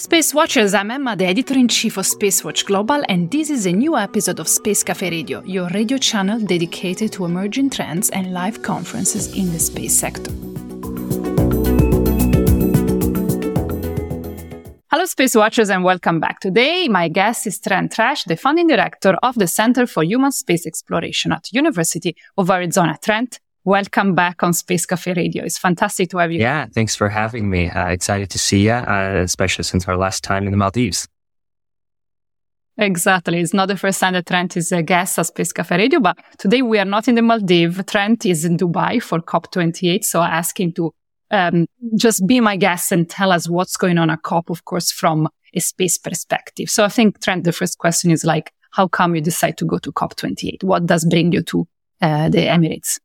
Space Watchers. I'm Emma, the editor in chief of Spacewatch Global, and this is a new episode of Space Cafe Radio, your radio channel dedicated to emerging trends and live conferences in the space sector. Hello, Space Watchers, and welcome back. Today, my guest is Trent Tresch, the founding director of the Center for Human Space Exploration at University of Arizona. Trent, welcome back on Space Cafe Radio. It's fantastic to have you. Yeah, thanks for having me. Uh, excited to see you, uh, especially since our last time in the Maldives. Exactly. It's not the first time that Trent is a guest at Space Cafe Radio, but today we are not in the Maldives. Trent is in Dubai for COP28. So I asked him to um, just be my guest and tell us what's going on at COP, of course, from a space perspective. So I think, Trent, the first question is like, how come you decide to go to COP28? What does bring you to uh, the Emirates?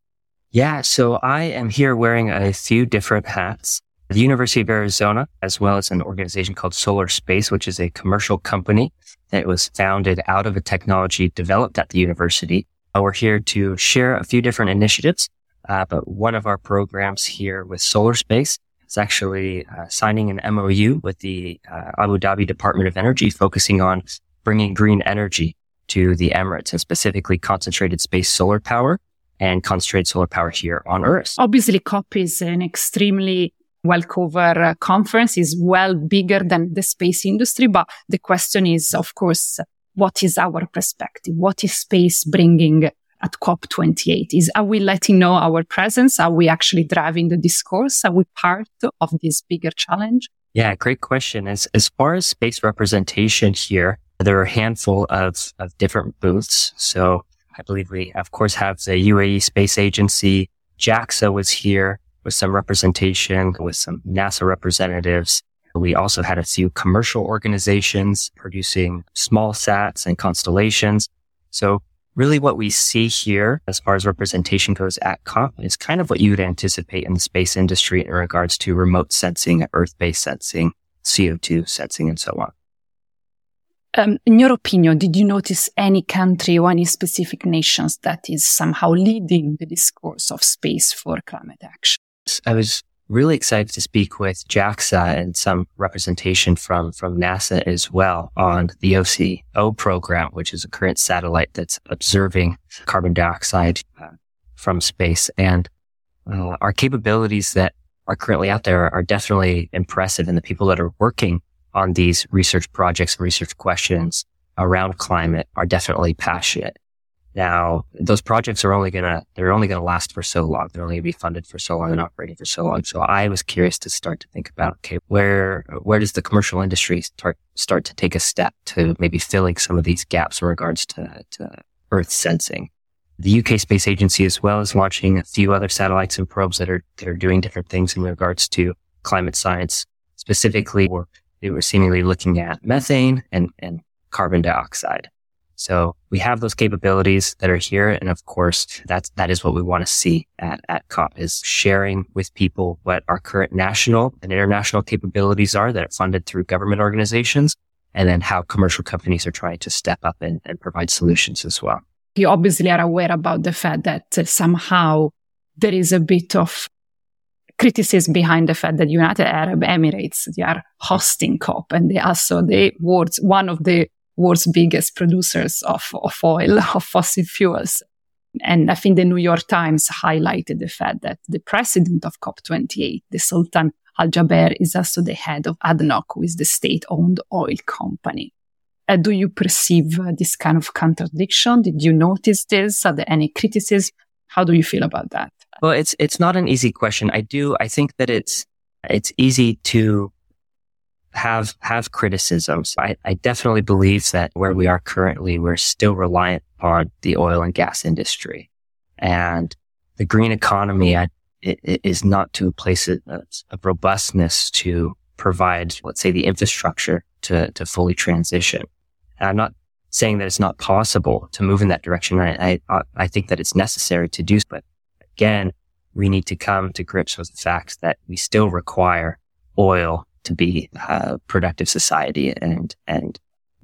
Yeah, so I am here wearing a few different hats. The University of Arizona, as well as an organization called Solar Space, which is a commercial company that was founded out of a technology developed at the university. Uh, we're here to share a few different initiatives uh, but one of our programs here with Solar Space is actually uh, signing an MOU with the uh, Abu Dhabi Department of Energy, focusing on bringing green energy to the Emirates and specifically concentrated space solar power and concentrated solar power here on Earth. Obviously, COP is an extremely well covered uh, conference, is well bigger than the space industry. But the question is, of course, what is our perspective? What is space bringing at COP28? Is are we letting know our presence? Are we actually driving the discourse? Are we part of this bigger challenge? Yeah, great question. As as far as space representation here, there are a handful of, of different booths. So I believe we of course have the UAE Space Agency. JAXA was here with some representation with some NASA representatives. We also had a few commercial organizations producing small sats and constellations. So really what we see here as far as representation goes at COP is kind of what you would anticipate in the space industry in regards to remote sensing, earth-based sensing, CO2 sensing, and so on. Um, in your opinion, did you notice any country or any specific nations that is somehow leading the discourse of space for climate action? I was really excited to speak with JAXA and some representation from, from NASA as well on the OCO program, which is a current satellite that's observing carbon dioxide uh, from space. And uh, our capabilities that are currently out there are definitely impressive. And the people that are working on these research projects and research questions around climate are definitely passionate. Now, those projects are only gonna, they're only gonna last for so long. They're only gonna be funded for so long and operating for so long. So I was curious to start to think about, okay, where, where does the commercial industry start, start to take a step to maybe filling some of these gaps in regards to, to Earth sensing? The UK Space Agency as well is launching a few other satellites and probes that are, that are doing different things in regards to climate science. Specifically, they were seemingly looking at methane and, and carbon dioxide. So we have those capabilities that are here. And of course, that's, that is what we want to see at, at COP is sharing with people what our current national and international capabilities are that are funded through government organizations and then how commercial companies are trying to step up and, and provide solutions as well. You obviously are aware about the fact that somehow there is a bit of criticism behind the fact that United Arab Emirates, they are hosting COP and they also the world's, one of the world's biggest producers of, of oil, of fossil fuels. And I think the New York Times highlighted the fact that the president of COP28, the Sultan Al Jaber, is also the head of ADNOC, who is the state owned oil company. Uh, do you perceive uh, this kind of contradiction? Did you notice this? Are there any criticism? How do you feel about that? Well, it's, it's not an easy question. I do, I think that it's, it's easy to have have criticisms. I, I definitely believe that where we are currently, we're still reliant on the oil and gas industry, and the green economy I, it, it is not to uh, a place of, of robustness to provide, let's say, the infrastructure to to fully transition. And I'm not saying that it's not possible to move in that direction. I, I, I think that it's necessary to do, but again, we need to come to grips with the fact that we still require oil to be a productive society and, and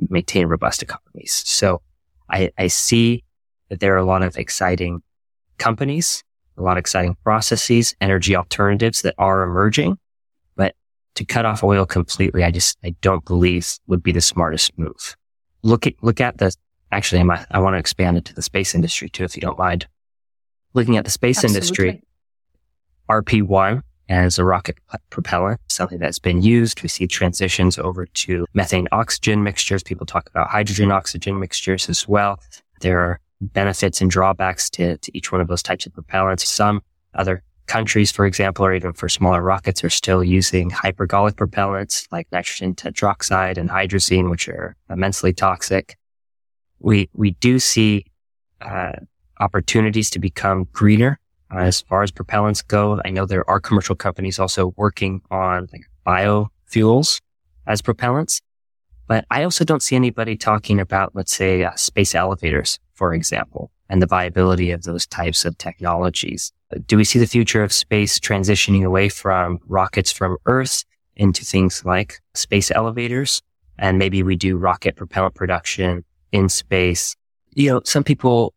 maintain robust economies. So I, I see that there are a lot of exciting companies, a lot of exciting processes, energy alternatives that are emerging. But to cut off oil completely, I just, I don't believe would be the smartest move. Look at, look at the, actually, I want to expand it to the space industry too, if you don't mind. Looking at the space Absolutely. industry, RP1 as a rocket propellant, something that's been used. We see transitions over to methane oxygen mixtures. People talk about hydrogen oxygen mixtures as well. There are benefits and drawbacks to, to each one of those types of propellants. Some other countries, for example, or even for smaller rockets are still using hypergolic propellants like nitrogen tetroxide and hydrazine, which are immensely toxic. We, we do see, uh, opportunities to become greener uh, as far as propellants go. I know there are commercial companies also working on like biofuels as propellants, but I also don't see anybody talking about, let's say, uh, space elevators, for example, and the viability of those types of technologies. Do we see the future of space transitioning away from rockets from Earth into things like space elevators? And maybe we do rocket propellant production in space. You know, some people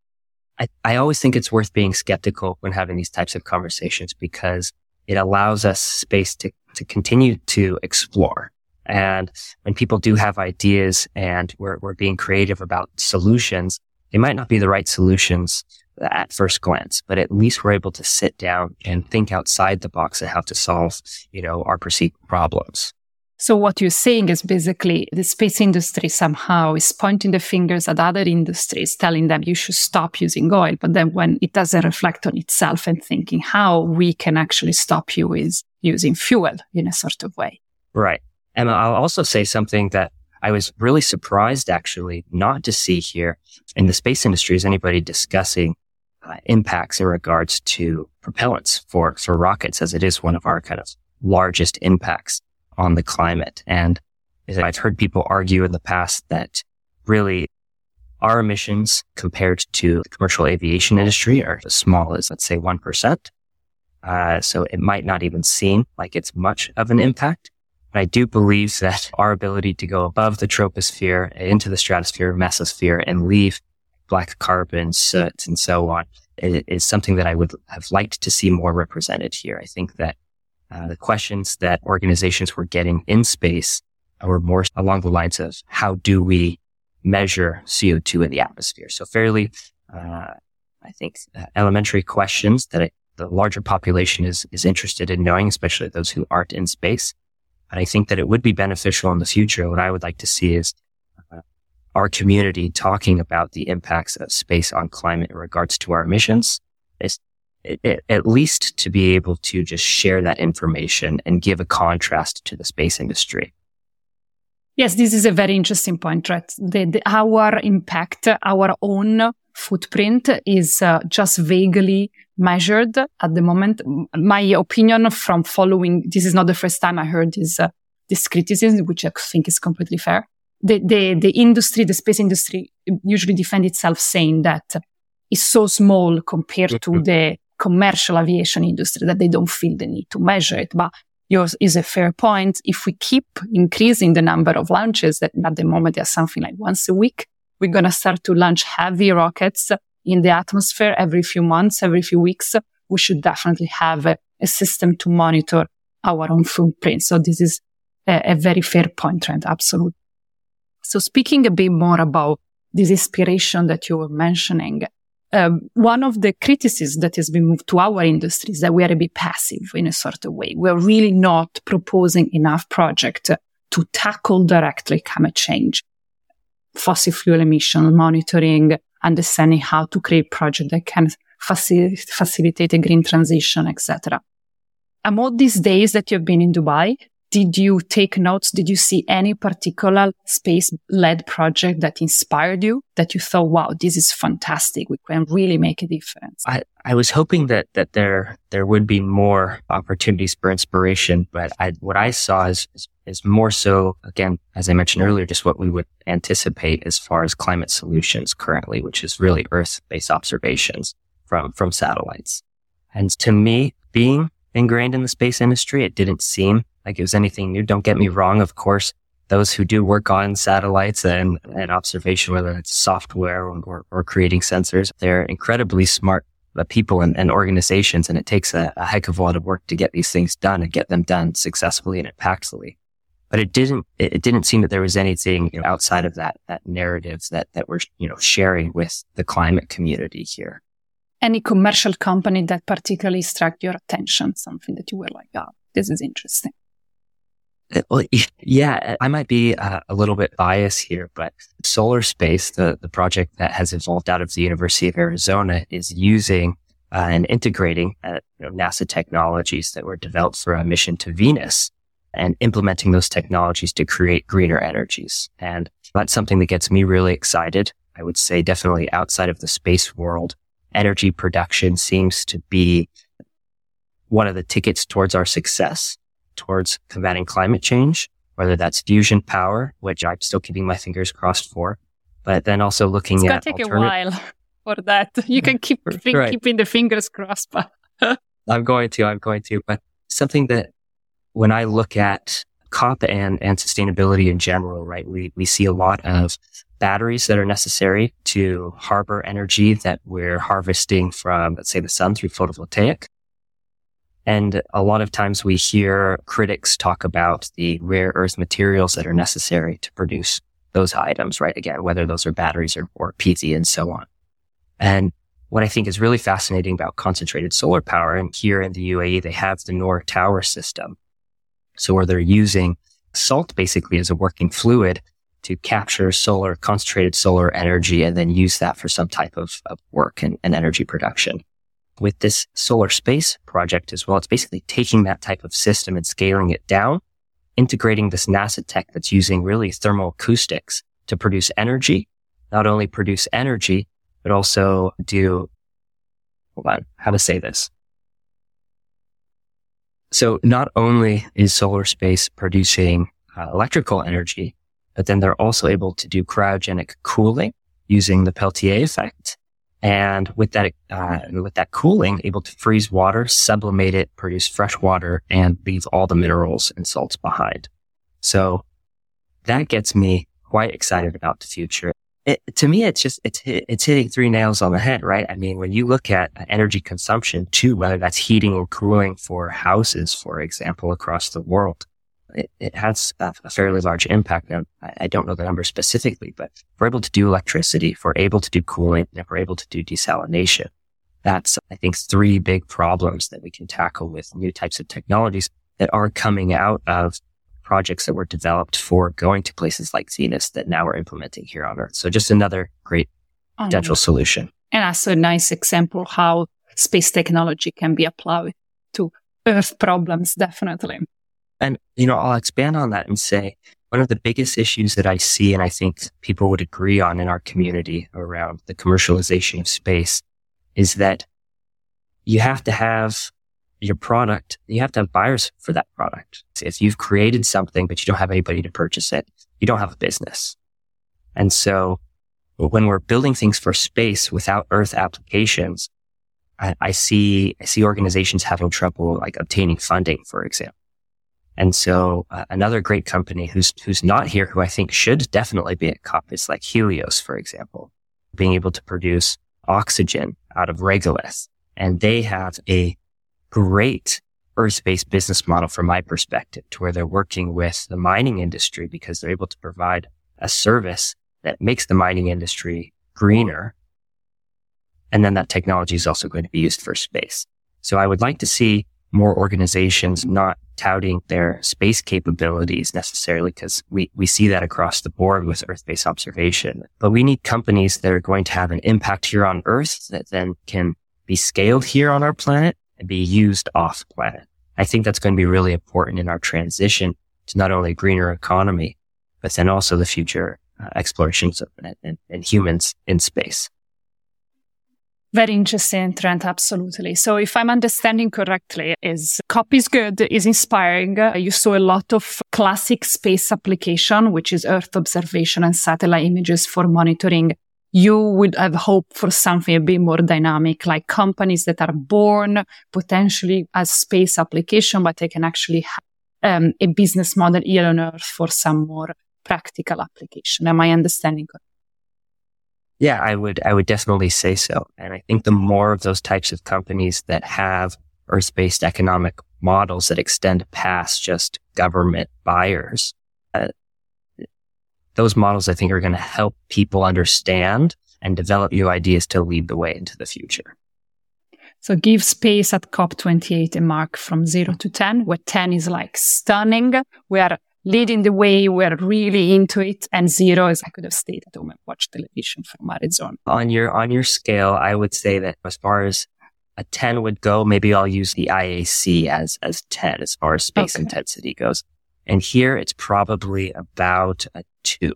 I, I always think it's worth being skeptical when having these types of conversations because it allows us space to, to continue to explore. And when people do have ideas and we're, we're being creative about solutions, they might not be the right solutions at first glance, but at least we're able to sit down and think outside the box and how to solve, you know, our perceived problems. So what you're saying is basically the space industry somehow is pointing the fingers at other industries, telling them you should stop using oil. But then when it doesn't reflect on itself and thinking how we can actually stop you is using fuel in a sort of way. Right. And I'll also say something that I was really surprised actually not to see here in the space industry is anybody discussing uh, impacts in regards to propellants for, for rockets as it is one of our kind of largest impacts on the climate. And I've heard people argue in the past that really our emissions compared to the commercial aviation industry are as small as, let's say, 1%. Uh, so it might not even seem like it's much of an impact. But I do believe that our ability to go above the troposphere into the stratosphere, mesosphere and leave black carbon, soot and so on is something that I would have liked to see more represented here. I think that uh, the questions that organizations were getting in space were more along the lines of how do we measure CO2 in the atmosphere? So fairly, uh, I think, uh, elementary questions that the larger population is, is interested in knowing, especially those who aren't in space. But I think that it would be beneficial in the future. What I would like to see is uh, our community talking about the impacts of space on climate in regards to our emissions. It's at least to be able to just share that information and give a contrast to the space industry. Yes, this is a very interesting point, right? The, the, our impact, our own footprint is uh, just vaguely measured at the moment. My opinion from following, this is not the first time I heard this, uh, this criticism, which I think is completely fair. The, the, the industry, the space industry usually defend itself saying that it's so small compared to the commercial aviation industry that they don't feel the need to measure it. But yours is a fair point. If we keep increasing the number of launches that at the moment there's something like once a week, we're going to start to launch heavy rockets in the atmosphere every few months, every few weeks. We should definitely have a, a system to monitor our own footprint. So this is a, a very fair point, Trent. Absolutely. So speaking a bit more about this inspiration that you were mentioning, um, one of the criticisms that has been moved to our industry is that we are a bit passive in a sort of way. We're really not proposing enough projects to tackle directly climate change, fossil fuel emission monitoring, understanding how to create projects that can facil- facilitate a green transition, etc. Among these days that you've been in Dubai, did you take notes? Did you see any particular space led project that inspired you that you thought, wow, this is fantastic. We can really make a difference. I, I was hoping that, that there, there would be more opportunities for inspiration, but I, what I saw is, is, is more so, again, as I mentioned earlier, just what we would anticipate as far as climate solutions currently, which is really Earth based observations from, from satellites. And to me, being ingrained in the space industry, it didn't seem like it was anything new. Don't get me wrong. Of course, those who do work on satellites and, and observation, whether it's software or, or, or creating sensors, they're incredibly smart uh, people and, and, organizations. And it takes a, a, heck of a lot of work to get these things done and get them done successfully and impactfully. But it didn't, it didn't seem that there was anything you know, outside of that, that narrative that, that we're, you know, sharing with the climate community here. Any commercial company that particularly struck your attention, something that you were like, oh, this is interesting. Uh, yeah, I might be uh, a little bit biased here, but Solar Space, the, the project that has evolved out of the University of Arizona, is using uh, and integrating uh, you know, NASA technologies that were developed for a mission to Venus and implementing those technologies to create greener energies. And that's something that gets me really excited. I would say definitely outside of the space world, energy production seems to be one of the tickets towards our success towards combating climate change, whether that's fusion power, which I'm still keeping my fingers crossed for, but then also looking it's at. It's going to take a while for that. You can keep right. keeping the fingers crossed, but. I'm going to, I'm going to, but something that when I look at COP and, and sustainability in general, right, we, we see a lot of batteries that are necessary to harbor energy that we're harvesting from, let's say, the sun through photovoltaic. And a lot of times we hear critics talk about the rare earth materials that are necessary to produce those items, right? Again, whether those are batteries or, or and so on. And what I think is really fascinating about concentrated solar power, and here in the UAE, they have the Noor Tower system. So where they're using salt basically as a working fluid to capture solar, concentrated solar energy and then use that for some type of, of work and, and energy production with this solar space project as well. It's basically taking that type of system and scaling it down, integrating this NASA tech that's using really thermoacoustics to produce energy, not only produce energy, but also do, hold on, how to say this. So not only is solar space producing uh, electrical energy, but then they're also able to do cryogenic cooling using the Peltier effect and with that, uh, with that cooling, able to freeze water, sublimate it, produce fresh water, and leave all the minerals and salts behind. So that gets me quite excited about the future. It, to me, it's just, it's, it's hitting three nails on the head, right? I mean, when you look at energy consumption too, whether that's heating or cooling for houses, for example, across the world, it, it has a, a, fairly large impact. Now, I, I, don't know the number specifically, but if we're able to do electricity, if we're able to do cooling, if we're able to do desalination, that's, I think, three big problems that we can tackle with new types of technologies that are coming out of projects that were developed for going to places like Venus that now we're implementing here on Earth. So just another great potential um, solution. And also a nice example how space technology can be applied to Earth problems, definitely. And, you know, I'll expand on that and say one of the biggest issues that I see, and I think people would agree on in our community around the commercialization of space is that you have to have your product, you have to have buyers for that product. If you've created something, but you don't have anybody to purchase it, you don't have a business. And so when we're building things for space without earth applications, I, I see, I see organizations having trouble like obtaining funding, for example. And so uh, another great company who's, who's not here, who I think should definitely be at COP is like Helios, for example, being able to produce oxygen out of regolith. And they have a great earth-based business model from my perspective to where they're working with the mining industry because they're able to provide a service that makes the mining industry greener. And then that technology is also going to be used for space. So I would like to see more organizations not touting their space capabilities necessarily because we, we see that across the board with Earth-based observation. But we need companies that are going to have an impact here on Earth that then can be scaled here on our planet and be used off planet. I think that's going to be really important in our transition to not only a greener economy, but then also the future uh, explorations of, and, and humans in space. Very interesting, Trent, Absolutely. So, if I'm understanding correctly, is COP is good, is inspiring. You saw a lot of classic space application, which is Earth observation and satellite images for monitoring. You would have hoped for something a bit more dynamic, like companies that are born potentially as space application, but they can actually have um, a business model here on Earth for some more practical application. Am I understanding correctly? Yeah, I would, I would definitely say so. And I think the more of those types of companies that have earth-based economic models that extend past just government buyers, uh, those models I think are going to help people understand and develop new ideas to lead the way into the future. So give space at COP28 a mark from zero to 10, where 10 is like stunning. We are leading the way. We're really into it. And zero is I could have stayed at home and watched television from Arizona. On your, on your scale, I would say that as far as a 10 would go, maybe I'll use the IAC as, as 10 as far as space okay. intensity goes. And here it's probably about a two,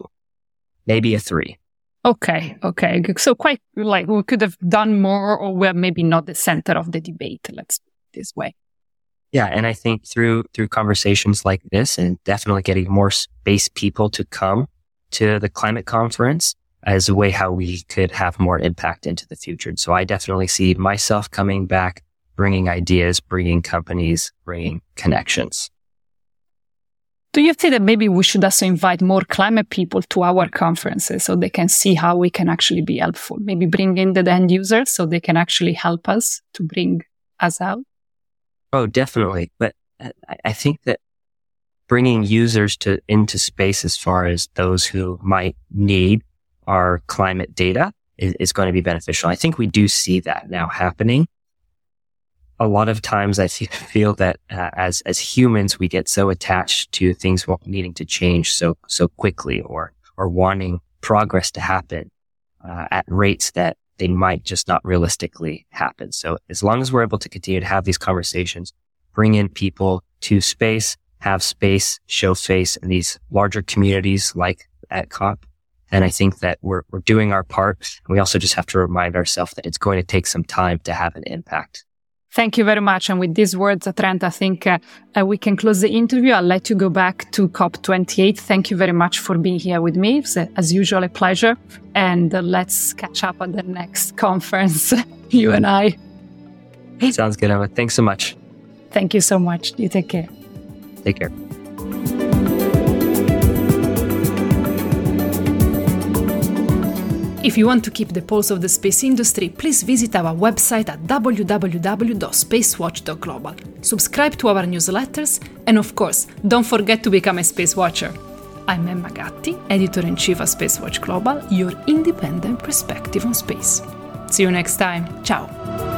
maybe a three. Okay, okay. So quite like we could have done more or we're maybe not the center of the debate, let's put it this way. Yeah, and I think through through conversations like this and definitely getting more space people to come to the climate conference as a way how we could have more impact into the future. So I definitely see myself coming back, bringing ideas, bringing companies, bringing connections. Do you think that maybe we should also invite more climate people to our conferences so they can see how we can actually be helpful? Maybe bring in the end users so they can actually help us to bring us out? Oh, definitely. But I think that bringing users to into space as far as those who might need our climate data is, is going to be beneficial. I think we do see that now happening a lot of times I feel that uh, as as humans we get so attached to things needing to change so so quickly or or wanting progress to happen uh, at rates that they might just not realistically happen. So as long as we're able to continue to have these conversations, bring in people to space, have space, show face in these larger communities like at COP, and I think that we're we're doing our part. We also just have to remind ourselves that it's going to take some time to have an impact. Thank you very much. And with these words, Trent, I think uh, uh, we can close the interview. I'll let you go back to COP28. Thank you very much for being here with me. It's, uh, as usual, a pleasure. And uh, let's catch up at the next conference, you and I. Sounds good, Emma. Thanks so much. Thank you so much. You take care. Take care. If you want to keep the pulse of the space industry, please visit our website at www.spacewatch.global. Subscribe to our newsletters, and of course, don't forget to become a space watcher. I'm Emma Gatti, editor in chief of Spacewatch Global, your independent perspective on space. See you next time. Ciao.